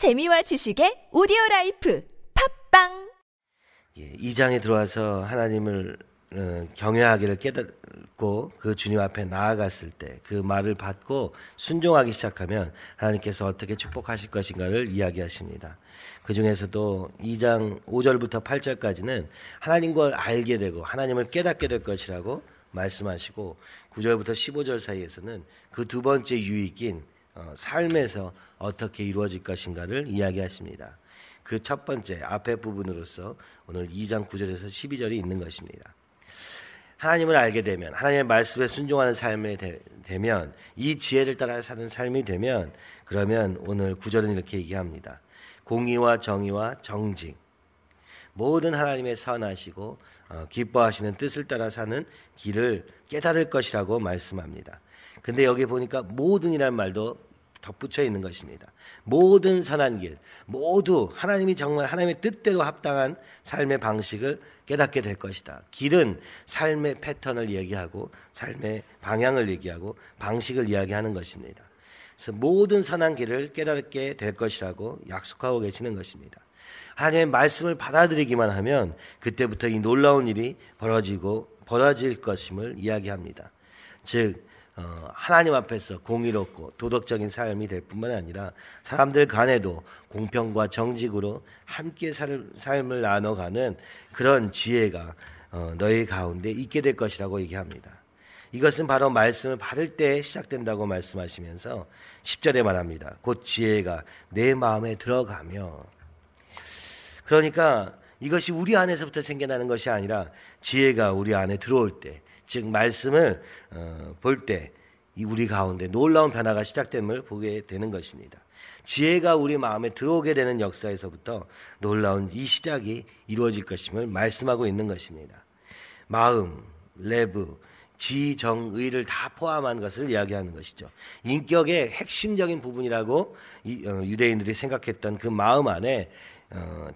재미와 지식의 오디오 라이프 팟빵 예, 2장에 들어와서 하나님을 어, 경외하기를 깨닫고 그 주님 앞에 나아갔을 때 그 말을 받고 순종하기 시작하면 하나님께서 어떻게 축복하실 것인가를 이야기하십니다. 그 중에서도 2장 5절부터 8절까지는 하나님 걸 알게 되고 하나님을 깨닫게 될 것이라고 말씀하시고 9절부터 15절 사이에서는 그 두 번째 유익인 어, 삶에서 어떻게 이루어질 것인가를 이야기하십니다. 그 첫 번째 앞에 부분으로서 오늘 2장 9절에서 12절이 있는 것입니다. 하나님을 알게 되면 하나님의 말씀에 순종하는 삶이 되 면 이 지혜를 따라 사는 삶이 되면 그러면 오늘 9절은 이렇게 얘기합니다. 공의와 정의와 정직 모든 하나님의 선하시고 어, 기뻐하시는 뜻을 따라 사는 길을 깨달을 것이라고 말씀합니다. 근데 여기 보니까 모든이라는 말도 덧붙여 있는 것입니다. 모든 선한 길, 모두 하나님이 정말 하나님의 뜻대로 합당한 삶의 방식을 깨닫게 될 것이다. 길은 삶의 패턴을 얘기하고 삶의 방향을 얘기하고 방식을 이야기하는 것입니다. 그래서 모든 선한 길을 깨닫게 될 것이라고 약속하고 계시는 것입니다. 하나님의 말씀을 받아들이기만 하면 그때부터 이 놀라운 일이 벌어지고 벌어질 것임을 이야기합니다. 즉 어, 하나님 앞에서 공의롭고 도덕적인 삶이 될 뿐만 아니라 사람들 간에도 공평과 정직으로 함께 살, 삶을 나눠가는 그런 지혜가 어, 너희 가운데 있게 될 것이라고 얘기합니다. 이것은 바로 말씀을 받을 때 시작된다고 말씀하시면서 10절에 말합니다. 곧 지혜가 내 마음에 들어가며 그러니까 이것이 우리 안에서부터 생겨나는 것이 아니라 지혜가 우리 안에 들어올 때, 즉 말씀을 어, 볼때 우리 가운데 놀라운 변화가 시작됨을 보게 되는 것입니다. 지혜가 우리 마음에 들어오게 되는 역사에서부터 놀라운 이 시작이 이루어질 것임을 말씀하고 있는 것입니다. 마음, 레브, 지, 정, 의를 다 포함한 것을 이야기하는 것이죠. 인격의 핵심적인 부분이라고 어, 유대인들이 생각했던 그 마음 안에 어,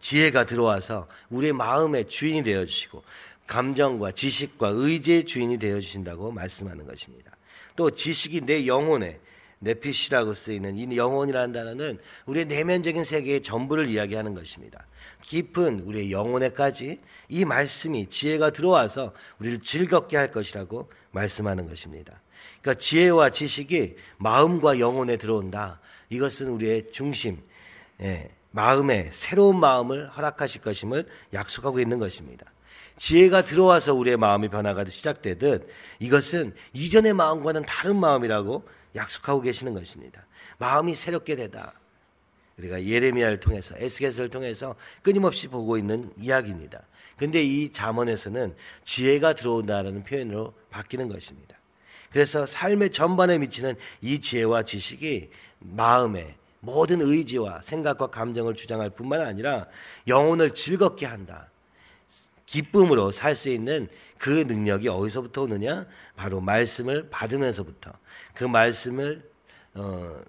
지혜가 들어와서 우리의 마음의 주인이 되어 주시고 감정과 지식과 의지의 주인이 되어 주신다고 말씀하는 것입니다. 또 지식이 내 영혼에 네피시라고 쓰이는 이 영혼이라는 단어는 우리의 내면적인 세계의 전부를 이야기하는 것입니다. 깊은 우리의 영혼에까지 이 말씀이 지혜가 들어와서 우리를 즐겁게 할 것이라고 말씀하는 것입니다. 그러니까 지혜와 지식이 마음과 영혼에 들어온다. 이것은 우리의 중심, 예, 마음에 새로운 마음을 허락하실 것임을 약속하고 있는 것입니다. 지혜가 들어와서 우리의 마음이 변화가 시작되듯 이것은 이전의 마음과는 다른 마음이라고 약속하고 계시는 것입니다. 마음이 새롭게 되다. 우리가 예레미야를 통해서 에스겔서를 통해서 끊임없이 보고 있는 이야기입니다. 근데 이 잠언에서는 지혜가 들어온다라는 표현으로 바뀌는 것입니다. 그래서 삶의 전반에 미치는 이 지혜와 지식이 마음에 모든 의지와 생각과 감정을 주장할 뿐만 아니라 영혼을 즐겁게 한다. 기쁨으로 살 수 있는 그 능력이 어디서부터 오느냐? 바로 말씀을 받으면서부터 그 말씀을 어,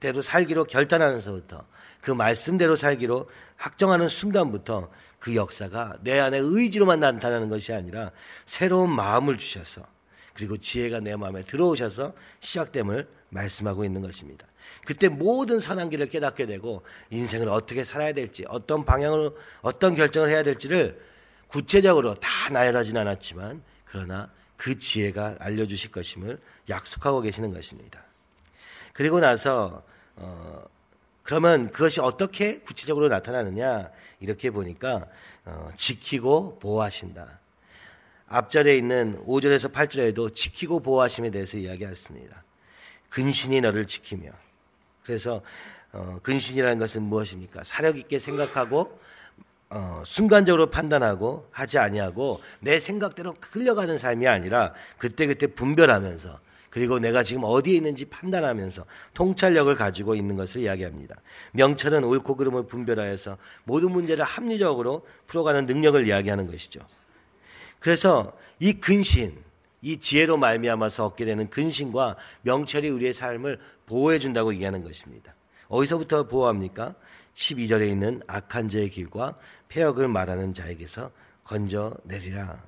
대로 살기로 결단하면서부터 그 말씀대로 살기로 확정하는 순간부터 그 역사가 내 안에 의지로만 나타나는 것이 아니라 새로운 마음을 주셔서 그리고 지혜가 내 마음에 들어오셔서 시작됨을 말씀하고 있는 것입니다. 그때 모든 선한 길을 깨닫게 되고 인생을 어떻게 살아야 될지 어떤 방향으로 어떤 결정을 해야 될지를 구체적으로 다 나열하진 않았지만 그러나 그 지혜가 알려주실 것임을 약속하고 계시는 것입니다. 그리고 나서 어, 그러면 그것이 어떻게 구체적으로 나타나느냐 이렇게 보니까 어, 지키고 보호하신다. 앞절에 있는 5절에서 8절에도 지키고 보호하심에 대해서 이야기했습니다. 근신이 너를 지키며 그래서 어, 근신이라는 것은 무엇입니까? 사력 있게 생각하고 어, 순간적으로 판단하고 하지 아니하고 내 생각대로 흘려가는 삶이 아니라 그때그때 분별하면서 그리고 내가 지금 어디에 있는지 판단하면서 통찰력을 가지고 있는 것을 이야기합니다. 명철은 옳고 그름을 분별하여서 모든 문제를 합리적으로 풀어가는 능력을 이야기하는 것이죠. 그래서 이 근신, 이 지혜로 말미암아서 얻게 되는 근신과 명철이 우리의 삶을 보호해 준다고 얘기하는 것입니다. 어디서부터 보호합니까? 12절에 있는 악한 자의 길과 폐역을 말하는 자에게서 건져내리라.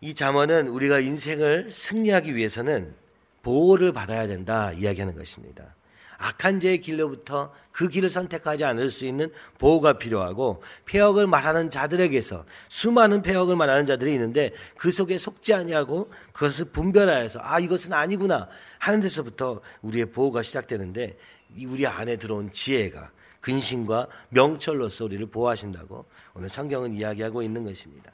이 잠언은 우리가 인생을 승리하기 위해서는 보호를 받아야 된다 이야기하는 것입니다. 악한 죄의 길로부터 그 길을 선택하지 않을 수 있는 보호가 필요하고 폐역을 말하는 자들에게서 수많은 폐역을 말하는 자들이 있는데 그 속에 속지 아니하고 그것을 분별하여서 아 이것은 아니구나 하는 데서부터 우리의 보호가 시작되는데 우리 안에 들어온 지혜가 근심과 명철로서 우리를 보호하신다고 오늘 성경은 이야기하고 있는 것입니다.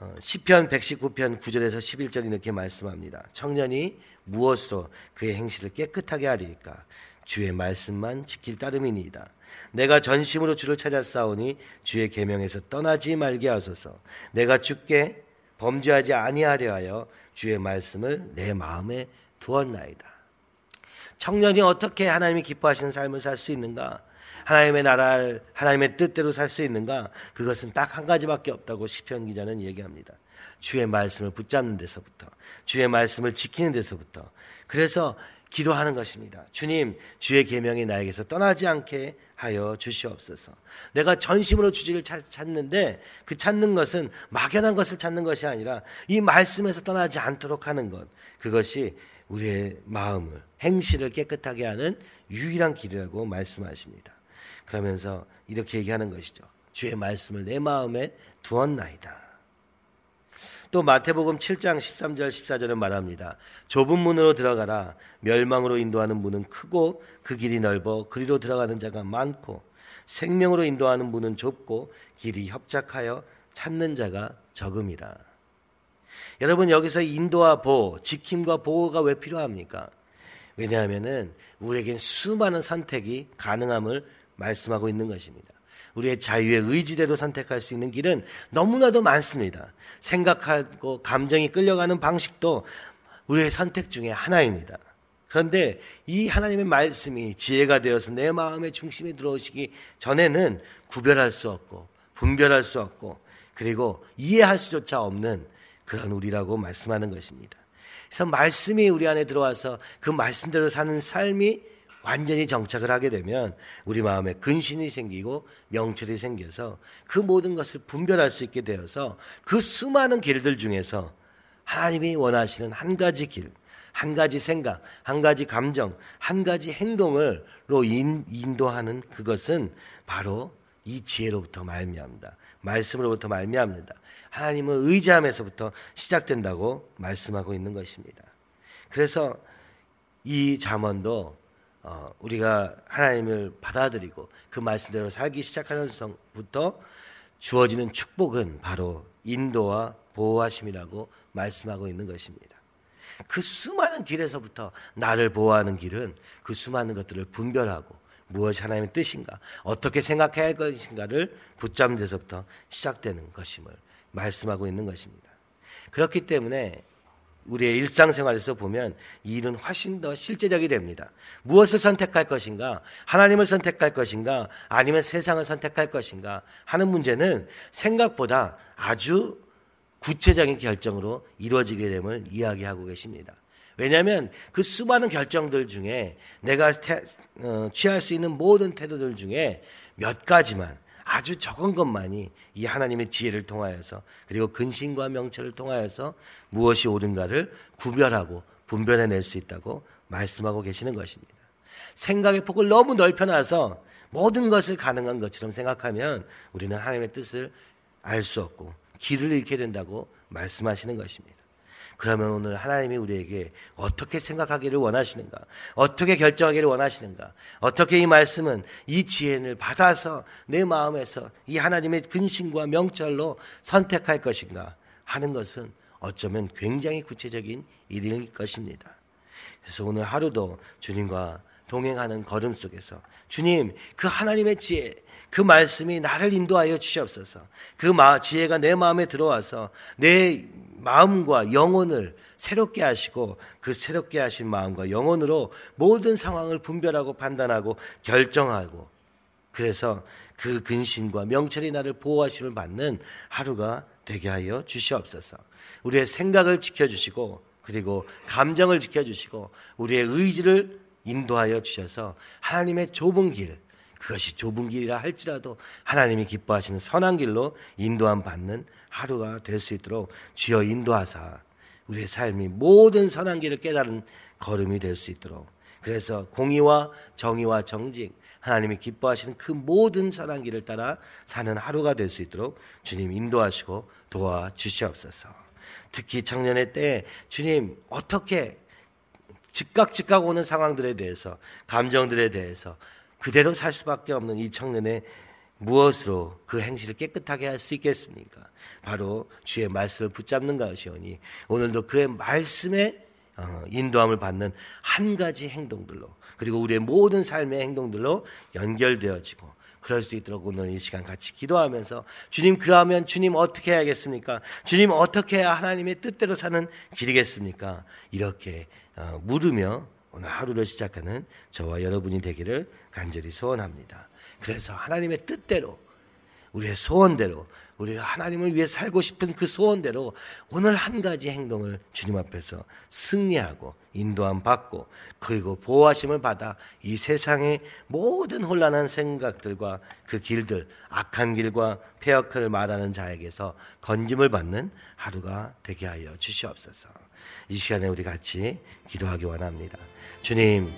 어, 시편 119편 9절에서 11절 이렇게 말씀합니다. 청년이 무엇으로 그의 행실을 깨끗하게 하리까? 주의 말씀만 지킬 따름이니이다. 내가 전심으로 주를 찾아 싸우니 주의 계명에서 떠나지 말게 하소서. 내가 주께 범죄하지 아니하려 하여 주의 말씀을 내 마음에 두었나이다. 청년이 어떻게 하나님이 기뻐하시는 삶을 살 수 있는가? 하나님의 나라를 하나님의 뜻대로 살 수 있는가? 그것은 딱 한 가지밖에 없다고 시편 기자는 얘기합니다. 주의 말씀을 붙잡는 데서부터, 주의 말씀을 지키는 데서부터. 그래서 기도하는 것입니다. 주님, 주의 계명이 나에게서 떠나지 않게 하여 주시옵소서. 내가 전심으로 주지를 찾는데 그 찾는 것은 막연한 것을 찾는 것이 아니라 이 말씀에서 떠나지 않도록 하는 것. 그것이 우리의 마음을 행실을 깨끗하게 하는 유일한 길이라고 말씀하십니다. 그러면서 이렇게 얘기하는 것이죠. 주의 말씀을 내 마음에 두었나이다. 또 마태복음 7장 13절 14절은 말합니다. 좁은 문으로 들어가라. 멸망으로 인도하는 문은 크고 그 길이 넓어 그리로 들어가는 자가 많고 생명으로 인도하는 문은 좁고 길이 협착하여 찾는 자가 적음이라. 여러분 여기서 인도와 보호, 지킴과 보호가 왜 필요합니까? 왜냐하면은 우리에겐 수많은 선택이 가능함을 말씀하고 있는 것입니다. 우리의 자유의 의지대로 선택할 수 있는 길은 너무나도 많습니다. 생각하고 감정이 끌려가는 방식도 우리의 선택 중에 하나입니다. 그런데 이 하나님의 말씀이 지혜가 되어서 내 마음의 중심에 들어오시기 전에는 구별할 수 없고 분별할 수 없고 그리고 이해할 수조차 없는 그런 우리라고 말씀하는 것입니다. 그래서 말씀이 우리 안에 들어와서 그 말씀대로 사는 삶이 완전히 정착을 하게 되면 우리 마음에 근신이 생기고 명철이 생겨서 그 모든 것을 분별할 수 있게 되어서 그 수많은 길들 중에서 하나님이 원하시는 한 가지 길, 한 가지 생각, 한 가지 감정, 한 가지 행동을로 인도하는 그것은 바로 이 지혜로부터 말미암다. 말씀으로부터 말미암는다. 하나님을 의지함에서부터 시작된다고 말씀하고 있는 것입니다. 그래서 이 잠언도 어, 우리가 하나님을 받아들이고 그 말씀대로 살기 시작하는 순부터 주어지는 축복은 바로 인도와 보호하심이라고 말씀하고 있는 것입니다. 그 수많은 길에서부터 나를 보호하는 길은 그 수많은 것들을 분별하고 무엇이 하나님의 뜻인가, 어떻게 생각해야 할 것인가를 붙잡는 데서부터 시작되는 것임을 말씀하고 있는 것입니다. 그렇기 때문에 우리의 일상생활에서 보면 이 일은 훨씬 더 실제적이 됩니다. 무엇을 선택할 것인가? 하나님을 선택할 것인가? 아니면 세상을 선택할 것인가? 하는 문제는 생각보다 아주 구체적인 결정으로 이루어지게 됨을 이야기하고 계십니다. 왜냐하면 그 수많은 결정들 중에 내가 태, 어, 취할 수 있는 모든 태도들 중에 몇 가지만 아주 적은 것만이 이 하나님의 지혜를 통하여서 그리고 근신과 명철을 통하여서 무엇이 옳은가를 구별하고 분별해낼 수 있다고 말씀하고 계시는 것입니다. 생각의 폭을 너무 넓혀놔서 모든 것을 가능한 것처럼 생각하면 우리는 하나님의 뜻을 알 수 없고 길을 잃게 된다고 말씀하시는 것입니다. 그러면 오늘 하나님이 우리에게 어떻게 생각하기를 원하시는가? 어떻게 결정하기를 원하시는가? 어떻게 이 말씀은 이 지혜를 받아서 내 마음에서 이 하나님의 근심과 명철로 선택할 것인가? 하는 것은 어쩌면 굉장히 구체적인 일일 것입니다. 그래서 오늘 하루도 주님과 동행하는 걸음 속에서 주님, 그 하나님의 지혜, 그 말씀이 나를 인도하여 주시옵소서. 그 지혜가 내 마음에 들어와서 내 마음과 영혼을 새롭게 하시고 그 새롭게 하신 마음과 영혼으로 모든 상황을 분별하고 판단하고 결정하고 그래서 그 근신과 명철이 나를 보호하심을 받는 하루가 되게 하여 주시옵소서. 우리의 생각을 지켜주시고 그리고 감정을 지켜주시고 우리의 의지를 인도하여 주셔서 하나님의 좁은 길, 그것이 좁은 길이라 할지라도 하나님이 기뻐하시는 선한 길로 인도함 받는 하루가 될 수 있도록 주여 인도하사 우리의 삶이 모든 선한 길을 깨달은 걸음이 될 수 있도록 그래서 공의와 정의와 정직, 하나님이 기뻐하시는 그 모든 선한 길을 따라 사는 하루가 될 수 있도록 주님 인도하시고 도와주시옵소서. 특히 청년의 때 주님 어떻게 즉각 즉각 오는 상황들에 대해서 감정들에 대해서 그대로 살 수밖에 없는 이 청년의 무엇으로 그 행실을 깨끗하게 할 수 있겠습니까? 바로 주의 말씀을 붙잡는 것이오니 오늘도 그의 말씀에 어, 인도함을 받는 한 가지 행동들로 그리고 우리의 모든 삶의 행동들로 연결되어지고 그럴 수 있도록 오늘 이 시간 같이 기도하면서 주님 그러면 주님 어떻게 해야겠습니까? 주님 어떻게 해야 하나님의 뜻대로 사는 길이겠습니까? 이렇게 어, 물으며 오늘 하루를 시작하는 저와 여러분이 되기를 간절히 소원합니다. 그래서 하나님의 뜻대로 우리의 소원대로 우리가 하나님을 위해 살고 싶은 그 소원대로 오늘 한 가지 행동을 주님 앞에서 승리하고 인도함 받고 그리고 보호하심을 받아 이 세상의 모든 혼란한 생각들과 그 길들 악한 길과 폐역을 말하는 자에게서 건짐을 받는 하루가 되게 하여 주시옵소서. 이 시간에 우리 같이 기도하기 원합니다. 주님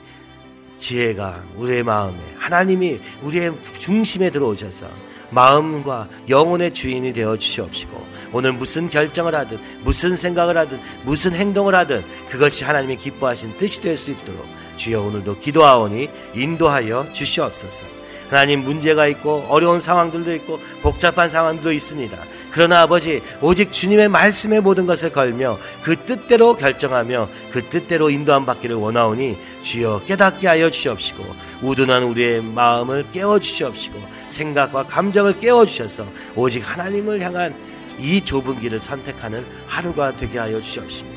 지혜가 우리의 마음에 하나님이 우리의 중심에 들어오셔서 마음과 영혼의 주인이 되어 주시옵시고 오늘 무슨 결정을 하든 무슨 생각을 하든 무슨 행동을 하든 그것이 하나님이 기뻐하신 뜻이 될 수 있도록 주여 오늘도 기도하오니 인도하여 주시옵소서. 하나님 문제가 있고 어려운 상황들도 있고 복잡한 상황도 있습니다. 그러나 아버지 오직 주님의 말씀에 모든 것을 걸며 그 뜻대로 결정하며 그 뜻대로 인도함 받기를 원하오니 주여 깨닫게 하여 주시옵시고 우둔한 우리의 마음을 깨워 주시옵시고 생각과 감정을 깨워 주셔서 오직 하나님을 향한 이 좁은 길을 선택하는 하루가 되게 하여 주시옵시며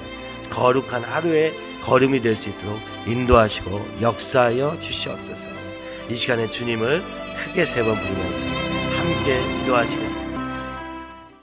거룩한 하루의 걸음이 될 수 있도록 인도하시고 역사하여 주시옵소서. 이 시간에 주님을 크게 세 번 부르면서 함께 기도하시겠습니다.